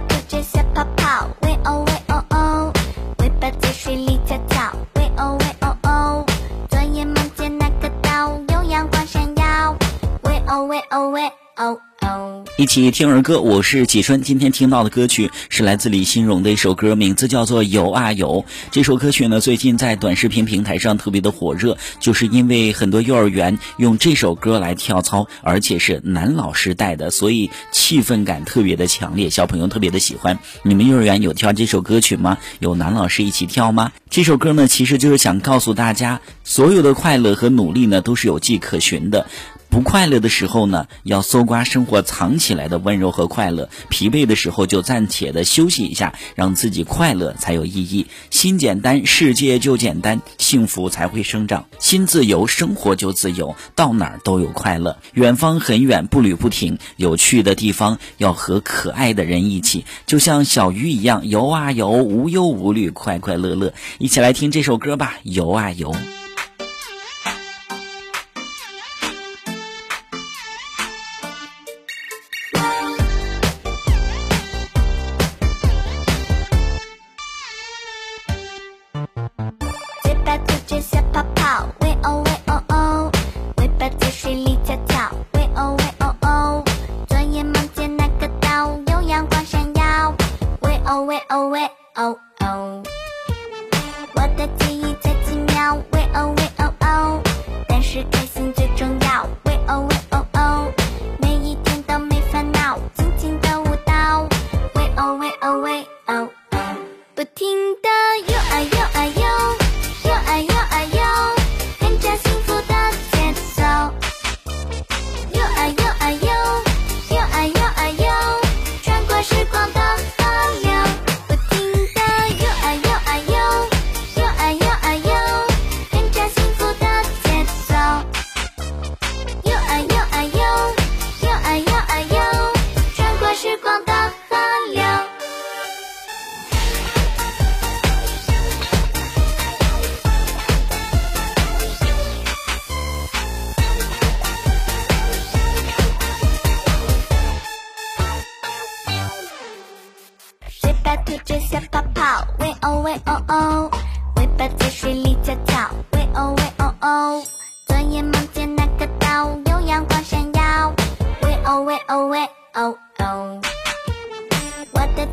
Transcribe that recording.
吐着小泡泡，喂哦喂哦哦，尾巴在水里跳跳，喂哦喂哦哦。昨夜梦见那个岛有阳光闪耀，喂哦喂哦喂哦。一起听儿歌，我是启春。今天听到的歌曲是来自李新荣的一首歌，名字叫做《游啊游》。这首歌曲呢，最近在短视频平台上特别的火热，就是因为很多幼儿园用这首歌来跳操，而且是男老师带的，所以气氛感特别的强烈，小朋友特别的喜欢。你们幼儿园有跳这首歌曲吗？有男老师一起跳吗？这首歌呢，其实就是想告诉大家，所有的快乐和努力呢，都是有迹可循的。不快乐的时候呢，要搜刮生活藏起来的温柔和快乐；疲惫的时候就暂且的休息一下，让自己快乐才有意义。心简单，世界就简单，幸福才会生长。心自由，生活就自由，到哪儿都有快乐。远方很远，步履不停，有趣的地方要和可爱的人一起，就像小鱼一样游啊游，无忧无虑，快快乐乐。一起来听这首歌吧，游啊游。喂哦喂哦喂哦巴吐着小泡泡，喂哦喂哦哦，尾巴在水里翘翘，喂哦喂哦哦。昨夜梦见那个岛有阳光闪耀，喂哦喂哦喂哦哦。我的